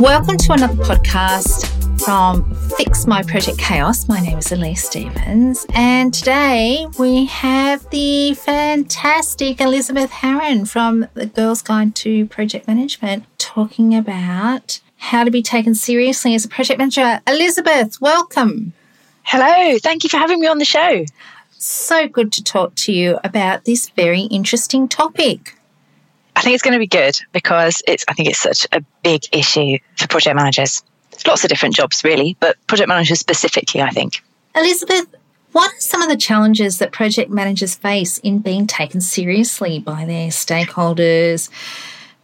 Welcome to another podcast from Fix My Project Chaos. My name is Elise Stevens, and today we have the fantastic Elizabeth Harrin from the Girls Guide to Project Management talking about how to be taken seriously as a project manager. Elizabeth, welcome. Hello, thank you for having me on the show. So good to talk to you about this very interesting topic. I think it's going to be good because it's. I think it's such a big issue for project managers. Lots of different jobs, really, but project managers specifically, I think. Elizabeth, what are some of the challenges that project managers face in being taken seriously by their stakeholders,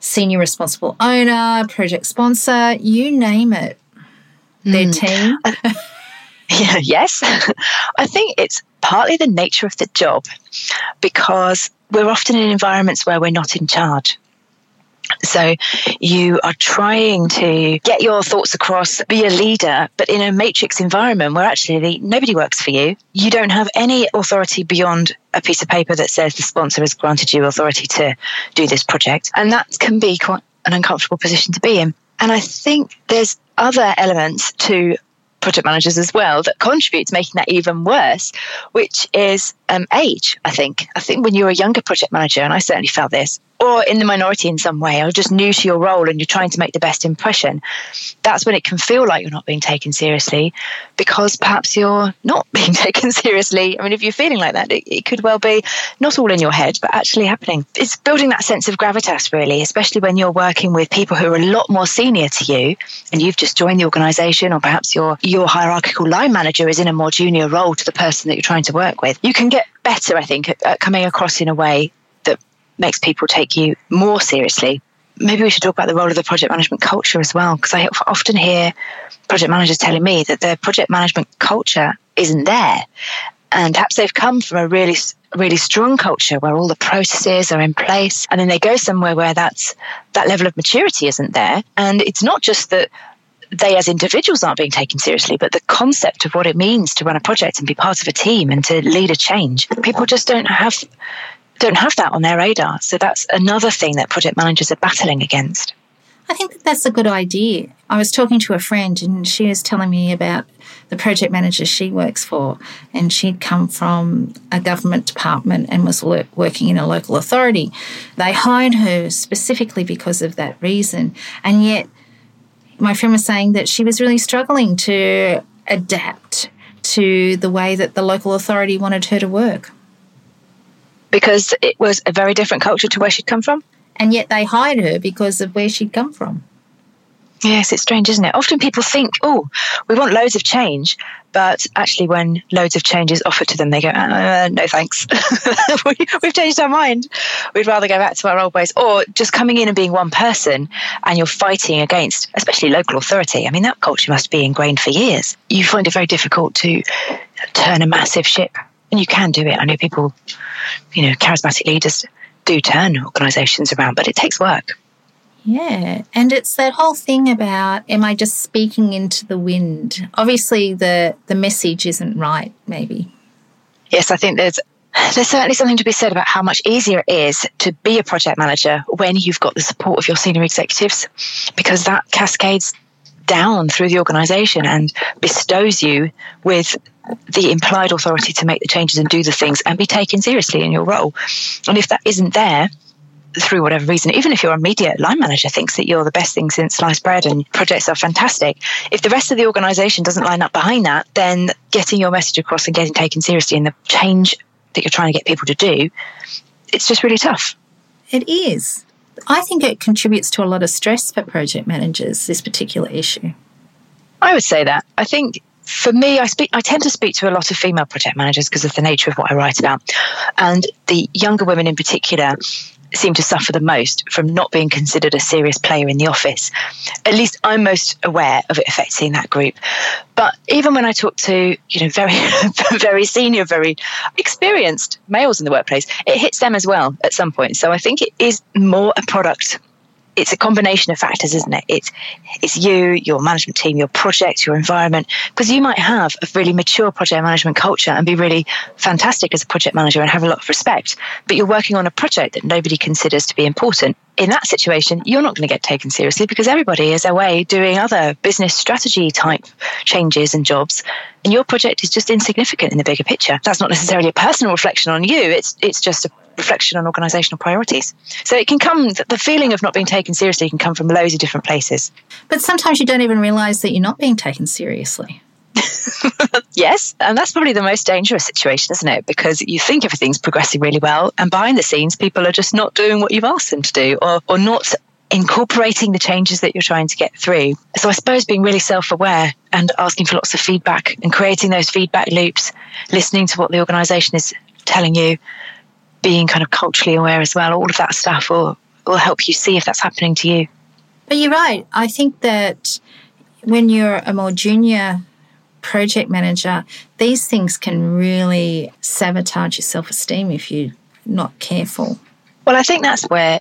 senior responsible owner, project sponsor, you name it, their mm. team? Yeah, yes. I think it's partly the nature of the job because we're often in environments where we're not in charge. So you are trying to get your thoughts across, be a leader, but in a matrix environment where actually nobody works for you. You don't have any authority beyond a piece of paper that says the sponsor has granted you authority to do this project. And that can be quite an uncomfortable position to be in. And I think there's other elements to project managers as well that contribute to making that even worse, which is um, age, I think. I think when you're a younger project manager, and I certainly felt this, or in the minority in some way, or just new to your role and you're trying to make the best impression, that's when it can feel like you're not being taken seriously because perhaps you're not being taken seriously. I mean, if you're feeling like that, it, it could well be not all in your head, but actually happening. It's building that sense of gravitas, really, especially when you're working with people who are a lot more senior to you and you've just joined the organization, or perhaps your, your hierarchical line manager is in a more junior role to the person that you're trying to work with. You can get better, I think, at, coming across in a way that makes people take you more seriously. Maybe we should talk about the role of the project management culture as well, because I often hear project managers telling me that their project management culture isn't there. And perhaps they've come from a really, really strong culture where all the processes are in place. And then they go somewhere where that's, that level of maturity isn't there. And it's not just that they as individuals aren't being taken seriously, but the concept of what it means to run a project and be part of a team and to lead a change. People just don't have don't have that on their radar. So that's another thing that project managers are battling against. I think that that's a good idea. I was talking to a friend and she was telling me about the project manager she works for, and she'd come from a government department and was working in a local authority. They hired her specifically because of that reason, and yet my friend was saying that she was really struggling to adapt to the way that the local authority wanted her to work because it was a very different culture to where she'd come from. And yet they hired her because of where she'd come from. Yes, it's strange, isn't it? Often people think, oh, we want loads of change, but actually, when loads of change is offered to them, they go, uh, no thanks. we, have changed our mind. We'd rather go back to our old ways. Or just coming in and being one person and you're fighting against, especially local authority. I mean, that culture must be ingrained for years. You find it very difficult to turn a massive ship and you can do it. I know people, you know, charismatic leaders do turn organizations around, but it takes work. Yeah, and it's that whole thing about am I just speaking into the wind? Obviously the the message isn't right maybe. Yes, I think there's there's certainly something to be said about how much easier it is to be a project manager when you've got the support of your senior executives because that cascades down through the organization and bestows you with the implied authority to make the changes and do the things and be taken seriously in your role. And if that isn't there, through whatever reason, even if your immediate line manager thinks that you're the best thing since sliced bread and projects are fantastic, if the rest of the organization doesn't line up behind that, then getting your message across and getting taken seriously in the change that you're trying to get people to do, it's just really tough. It is. I think it contributes to a lot of stress for project managers, this particular issue. I would say that. I think for me, I speak. I tend to speak to a lot of female project managers because of the nature of what I write about, and the younger women in particular seem to suffer the most from not being considered a serious player in the office. At least I'm most aware of it affecting that group. But even when I talk to, you know, very, very senior, very experienced males in the workplace, it hits them as well at some point. So I think it is more a product it's a combination of factors, isn't it? It's it's you, your management team, your project, your environment. Because you might have a really mature project management culture and be really fantastic as a project manager and have a lot of respect, but you're working on a project that nobody considers to be important. In that situation, you're not going to get taken seriously because everybody is away doing other business strategy type changes and jobs, and your project is just insignificant in the bigger picture. That's not necessarily a personal reflection on you. It's it's just a reflection on organizational priorities. So it can come, the feeling of not being taken seriously can come from loads of different places. But sometimes you don't even realize that you're not being taken seriously. yes, and that's probably the most dangerous situation, isn't it? Because you think everything's progressing really well, and behind the scenes, people are just not doing what you've asked them to do or, or not incorporating the changes that you're trying to get through. So I suppose being really self aware and asking for lots of feedback and creating those feedback loops, listening to what the organization is telling you, being kind of culturally aware as well, all of that stuff will, will help you see if that's happening to you. But you're right. I think that when you're a more junior project manager, these things can really sabotage your self esteem if you're not careful. Well, I think that's where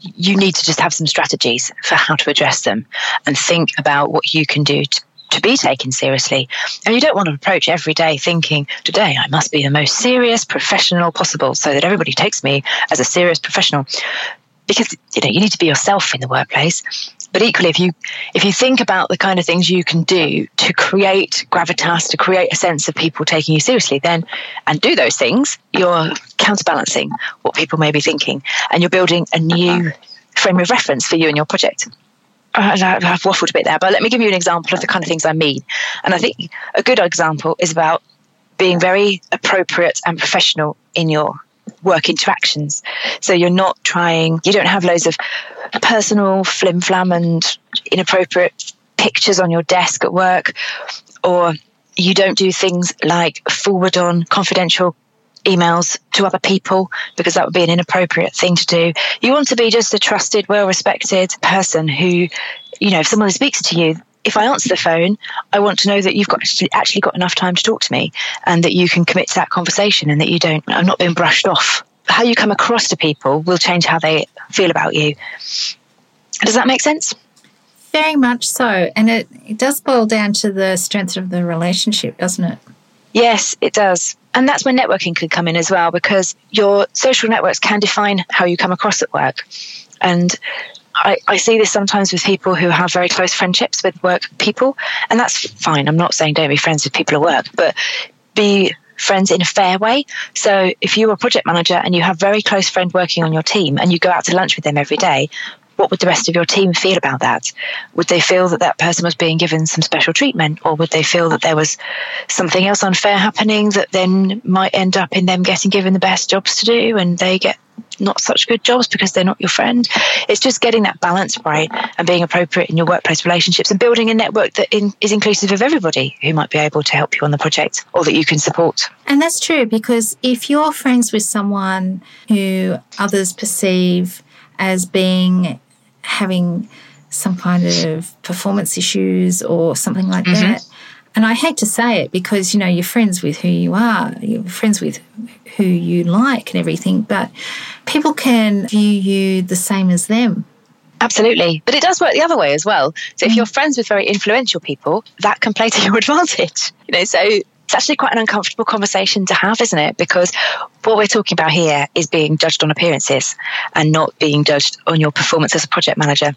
you need to just have some strategies for how to address them and think about what you can do to, to be taken seriously. And you don't want to approach every day thinking, today I must be the most serious professional possible so that everybody takes me as a serious professional. Because you know you need to be yourself in the workplace, but equally if you if you think about the kind of things you can do to create gravitas, to create a sense of people taking you seriously, then and do those things, you're counterbalancing what people may be thinking, and you're building a new uh-huh. frame of reference for you and your project. Uh, I've waffled a bit there, but let me give you an example of the kind of things I mean. And I think a good example is about being very appropriate and professional in your work interactions. So you're not trying, you don't have loads of personal flim flam and inappropriate pictures on your desk at work, or you don't do things like forward on confidential emails to other people because that would be an inappropriate thing to do. You want to be just a trusted, well respected person who, you know, if someone speaks to you, if I answer the phone, I want to know that you've got actually got enough time to talk to me and that you can commit to that conversation and that you don't, I'm not being brushed off. How you come across to people will change how they feel about you. Does that make sense? Very much so. And it, it does boil down to the strength of the relationship, doesn't it? Yes, it does. And that's where networking can come in as well, because your social networks can define how you come across at work. And I, I, see this sometimes with people who have very close friendships with work people, and that's fine. I'm not saying don't be friends with people at work, but be friends in a fair way. So if you're a project manager and you have very close friend working on your team and you go out to lunch with them every day, what would the rest of your team feel about that? Would they feel that that person was being given some special treatment, or would they feel that there was something else unfair happening that then might end up in them getting given the best jobs to do and they get not such good jobs because they're not your friend? It's just getting that balance right and being appropriate in your workplace relationships and building a network that in, is inclusive of everybody who might be able to help you on the project or that you can support. And that's true because if you're friends with someone who others perceive as being having some kind of performance issues or something like mm-hmm. that. And I hate to say it because, you know, you're friends with who you are, you're friends with who you like and everything, but people can view you the same as them. Absolutely. But it does work the other way as well. So if mm. you're friends with very influential people, that can play to your advantage. You know, so it's actually quite an uncomfortable conversation to have, isn't it? Because what we're talking about here is being judged on appearances and not being judged on your performance as a project manager.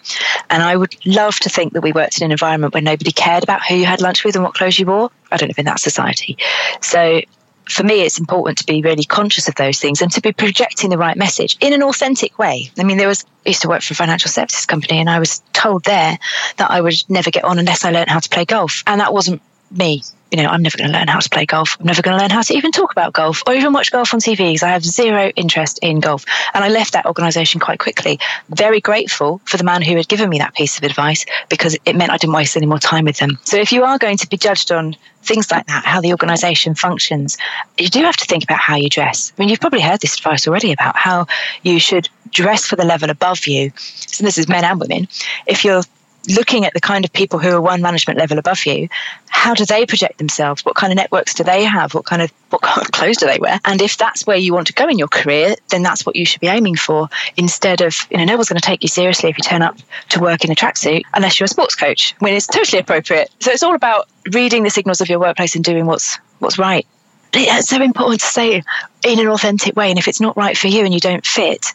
And I would love to think that we worked in an environment where nobody cared about who you had lunch with and what clothes you wore. I don't live in that society. So for me, it's important to be really conscious of those things and to be projecting the right message in an authentic way. I mean, there was, I used to work for a financial services company and I was told there that I would never get on unless I learned how to play golf. And that wasn't me you know, I'm never going to learn how to play golf. I'm never going to learn how to even talk about golf or even watch golf on TV because I have zero interest in golf. And I left that organization quite quickly. Very grateful for the man who had given me that piece of advice because it meant I didn't waste any more time with them. So if you are going to be judged on things like that, how the organization functions, you do have to think about how you dress. I mean, you've probably heard this advice already about how you should dress for the level above you. So this is men and women. If you're looking at the kind of people who are one management level above you, how do they project themselves? What kind of networks do they have? What kind of what kind of clothes do they wear? And if that's where you want to go in your career, then that's what you should be aiming for. Instead of, you know, no one's going to take you seriously if you turn up to work in a tracksuit unless you're a sports coach, when it's totally appropriate. So it's all about reading the signals of your workplace and doing what's what's right. It's so important to say in an authentic way. And if it's not right for you and you don't fit,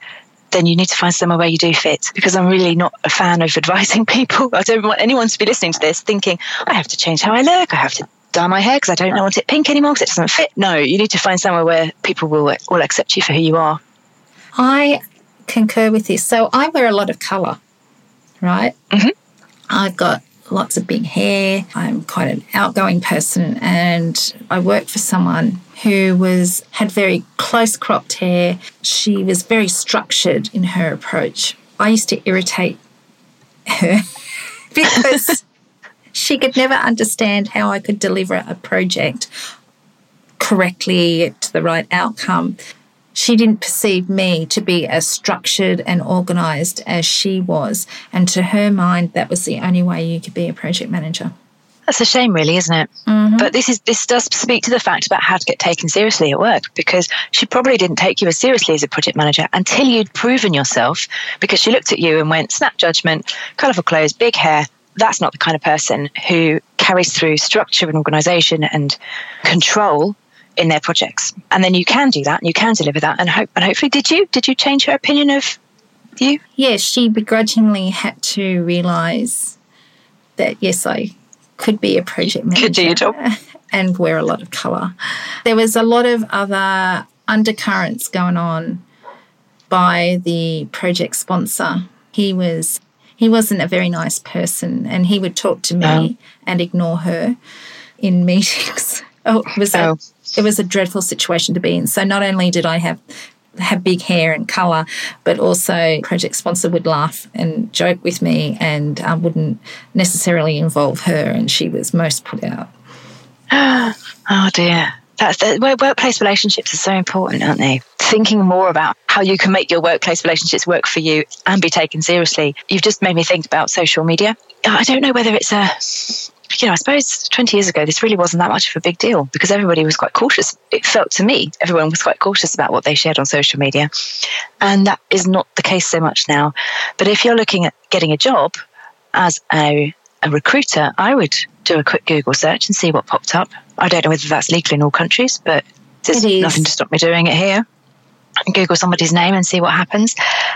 then you need to find somewhere where you do fit because I'm really not a fan of advising people. I don't want anyone to be listening to this thinking, I have to change how I look, I have to dye my hair because I don't want it pink anymore because it doesn't fit. No, you need to find somewhere where people will, will accept you for who you are. I concur with this. So I wear a lot of colour, right? Mm-hmm. I've got lots of big hair. I'm quite an outgoing person and I worked for someone who was had very close cropped hair. She was very structured in her approach. I used to irritate her because she could never understand how I could deliver a project correctly to the right outcome. She didn't perceive me to be as structured and organized as she was. And to her mind, that was the only way you could be a project manager. That's a shame, really, isn't it? Mm-hmm. But this is this does speak to the fact about how to get taken seriously at work because she probably didn't take you as seriously as a project manager until you'd proven yourself. Because she looked at you and went, "Snap judgment, colourful clothes, big hair." That's not the kind of person who carries through structure and organisation and control in their projects. And then you can do that, and you can deliver that, and hope and hopefully, did you? Did you change her opinion of you? Yes, she begrudgingly had to realise that yes, I could be a project manager. Could do your job. And wear a lot of colour. There was a lot of other undercurrents going on by the project sponsor. He was he wasn't a very nice person and he would talk to me and ignore her in meetings. Oh, it was oh. a, it was a dreadful situation to be in. So not only did I have have big hair and colour, but also project sponsor would laugh and joke with me and uh, wouldn't necessarily involve her, and she was most put out. oh dear, that's the, workplace relationships are so important, aren't they? Thinking more about how you can make your workplace relationships work for you and be taken seriously. You've just made me think about social media. I don't know whether it's a you know, I suppose 20 years ago, this really wasn't that much of a big deal because everybody was quite cautious. It felt to me, everyone was quite cautious about what they shared on social media. And that is not the case so much now. But if you're looking at getting a job as a, a recruiter, I would do a quick Google search and see what popped up. I don't know whether that's legal in all countries, but there's nothing to stop me doing it here. Google somebody's name and see what happens.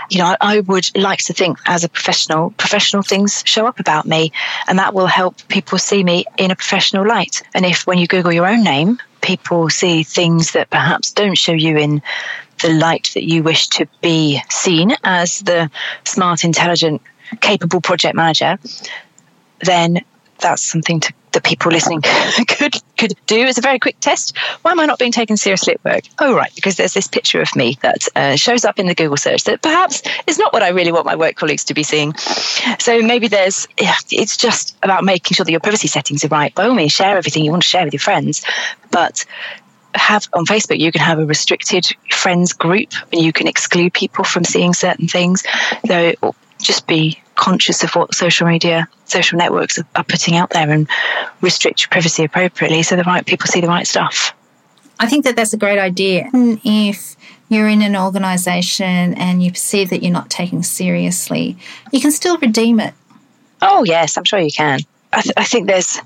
You know, I, I, would like to think as a professional, professional things show up about me, and that will help people see me in a professional light. And if when you Google your own name, people see things that perhaps don't show you in the light that you wish to be seen as the smart, intelligent, capable project manager, then that's something to that people listening could could do as a very quick test. Why am I not being taken seriously at work? Oh, right, because there's this picture of me that uh, shows up in the Google search that perhaps is not what I really want my work colleagues to be seeing. So maybe there's, it's just about making sure that your privacy settings are right. By all means, share everything you want to share with your friends, but have on Facebook, you can have a restricted friends group and you can exclude people from seeing certain things. So just be conscious of what social media, social networks are, putting out there and restrict your privacy appropriately so the right people see the right stuff. I think that that's a great idea. Mm. If you're in an organisation and you perceive that you're not taken seriously, you can still redeem it. Oh, yes, I'm sure you can. I, th- I think there's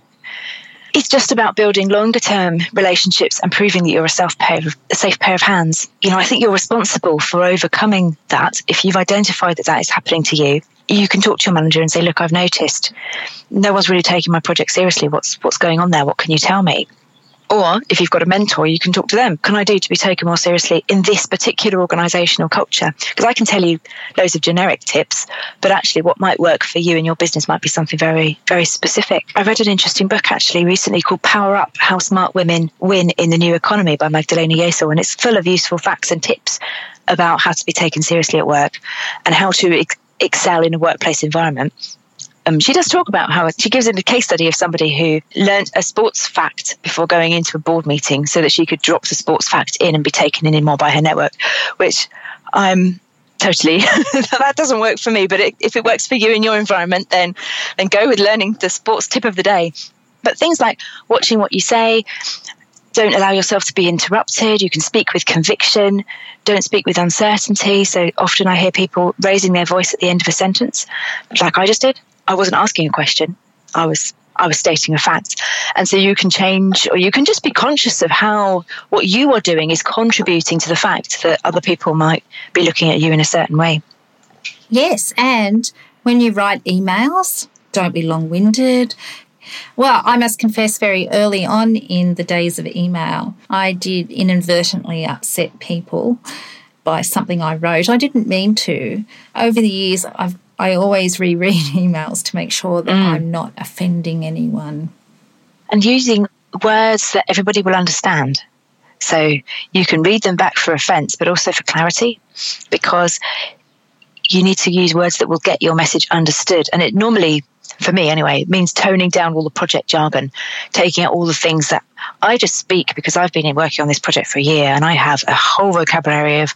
it's just about building longer term relationships and proving that you're a self pair of, a safe pair of hands. You know, I think you're responsible for overcoming that. If you've identified that that is happening to you, you can talk to your manager and say, "Look, I've noticed no one's really taking my project seriously. What's what's going on there? What can you tell me?" Or if you've got a mentor, you can talk to them. Can I do to be taken more seriously in this particular organizational culture? Because I can tell you loads of generic tips, but actually what might work for you and your business might be something very, very specific. I read an interesting book actually recently called Power Up How Smart Women Win in the New Economy by Magdalena Yesil, and it's full of useful facts and tips about how to be taken seriously at work and how to ex- excel in a workplace environment um, she does talk about how she gives in a case study of somebody who learnt a sports fact before going into a board meeting so that she could drop the sports fact in and be taken in more by her network, which I'm totally. that doesn't work for me. But it, if it works for you in your environment, then then go with learning the sports tip of the day. But things like watching what you say, don't allow yourself to be interrupted. You can speak with conviction. Don't speak with uncertainty. So often I hear people raising their voice at the end of a sentence, like I just did. I wasn't asking a question. I was I was stating a fact. And so you can change or you can just be conscious of how what you are doing is contributing to the fact that other people might be looking at you in a certain way. Yes, and when you write emails, don't be long winded. Well, I must confess, very early on in the days of email, I did inadvertently upset people by something I wrote. I didn't mean to. Over the years, I've I always reread emails to make sure that mm. I'm not offending anyone. And using words that everybody will understand. So you can read them back for offense, but also for clarity, because you need to use words that will get your message understood. And it normally for me anyway, it means toning down all the project jargon, taking out all the things that I just speak because I've been working on this project for a year and I have a whole vocabulary of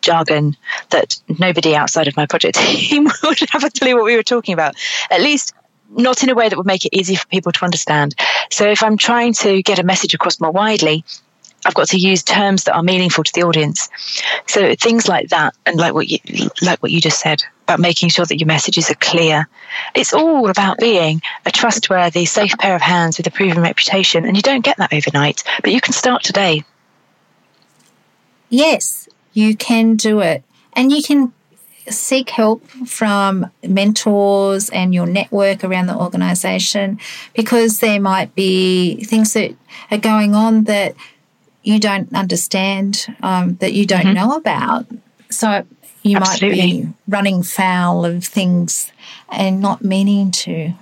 jargon that nobody outside of my project team would have a clue what we were talking about. At least not in a way that would make it easy for people to understand. So if I'm trying to get a message across more widely, I've got to use terms that are meaningful to the audience. So things like that, and like what you like what you just said about making sure that your messages are clear. It's all about being a trustworthy, safe pair of hands with a proven reputation, and you don't get that overnight, but you can start today. Yes, you can do it, and you can seek help from mentors and your network around the organization because there might be things that are going on that you don't understand, um, that you don't mm-hmm. know about. So you Absolutely. might be running foul of things and not meaning to.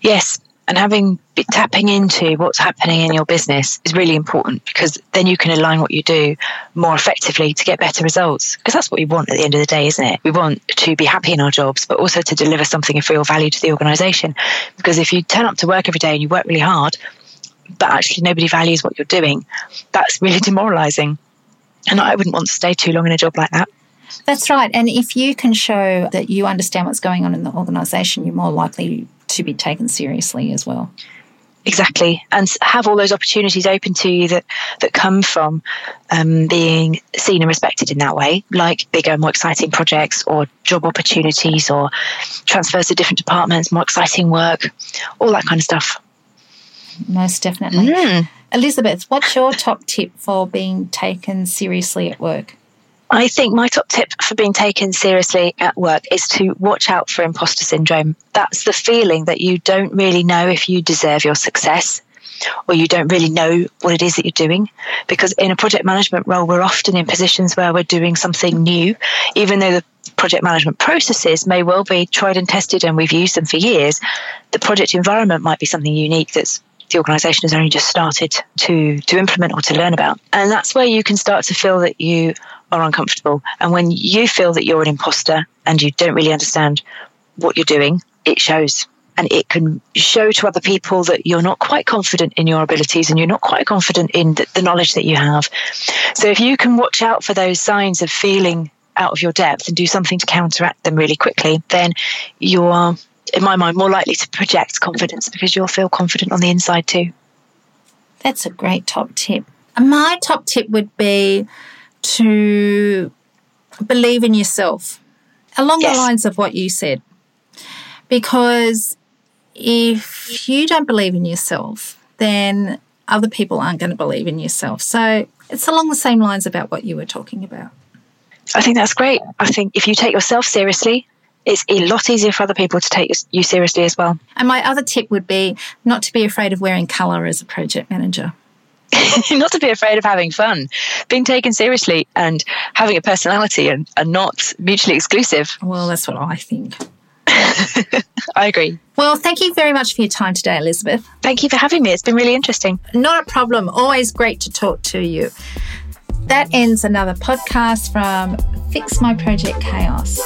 Yes, and having tapping into what's happening in your business is really important because then you can align what you do more effectively to get better results because that's what we want at the end of the day isn't it we want to be happy in our jobs but also to deliver something of real value to the organization because if you turn up to work every day and you work really hard but actually nobody values what you're doing, that's really demoralizing. And I wouldn't want to stay too long in a job like that. That's right. And if you can show that you understand what's going on in the organisation, you're more likely to be taken seriously as well. Exactly, and have all those opportunities open to you that that come from um, being seen and respected in that way, like bigger, more exciting projects, or job opportunities, or transfers to different departments, more exciting work, all that kind of stuff most definitely. Mm. Elizabeth, what's your top tip for being taken seriously at work? I think my top tip for being taken seriously at work is to watch out for imposter syndrome. That's the feeling that you don't really know if you deserve your success or you don't really know what it is that you're doing. Because in a project management role, we're often in positions where we're doing something new, even though the project management processes may well be tried and tested and we've used them for years. The project environment might be something unique that's the organisation has only just started to to implement or to learn about. And that's where you can start to feel that you are uncomfortable. And when you feel that you're an imposter and you don't really understand what you're doing, it shows. And it can show to other people that you're not quite confident in your abilities and you're not quite confident in the, the knowledge that you have. So if you can watch out for those signs of feeling out of your depth and do something to counteract them really quickly, then you are in my mind, more likely to project confidence because you'll feel confident on the inside too. That's a great top tip. My top tip would be to believe in yourself along yes. the lines of what you said. Because if you don't believe in yourself, then other people aren't going to believe in yourself. So it's along the same lines about what you were talking about. I think that's great. I think if you take yourself seriously, it's a lot easier for other people to take you seriously as well. And my other tip would be not to be afraid of wearing colour as a project manager. not to be afraid of having fun, being taken seriously, and having a personality and, and not mutually exclusive. Well, that's what I think. I agree. Well, thank you very much for your time today, Elizabeth. Thank you for having me. It's been really interesting. Not a problem. Always great to talk to you. That ends another podcast from Fix My Project Chaos.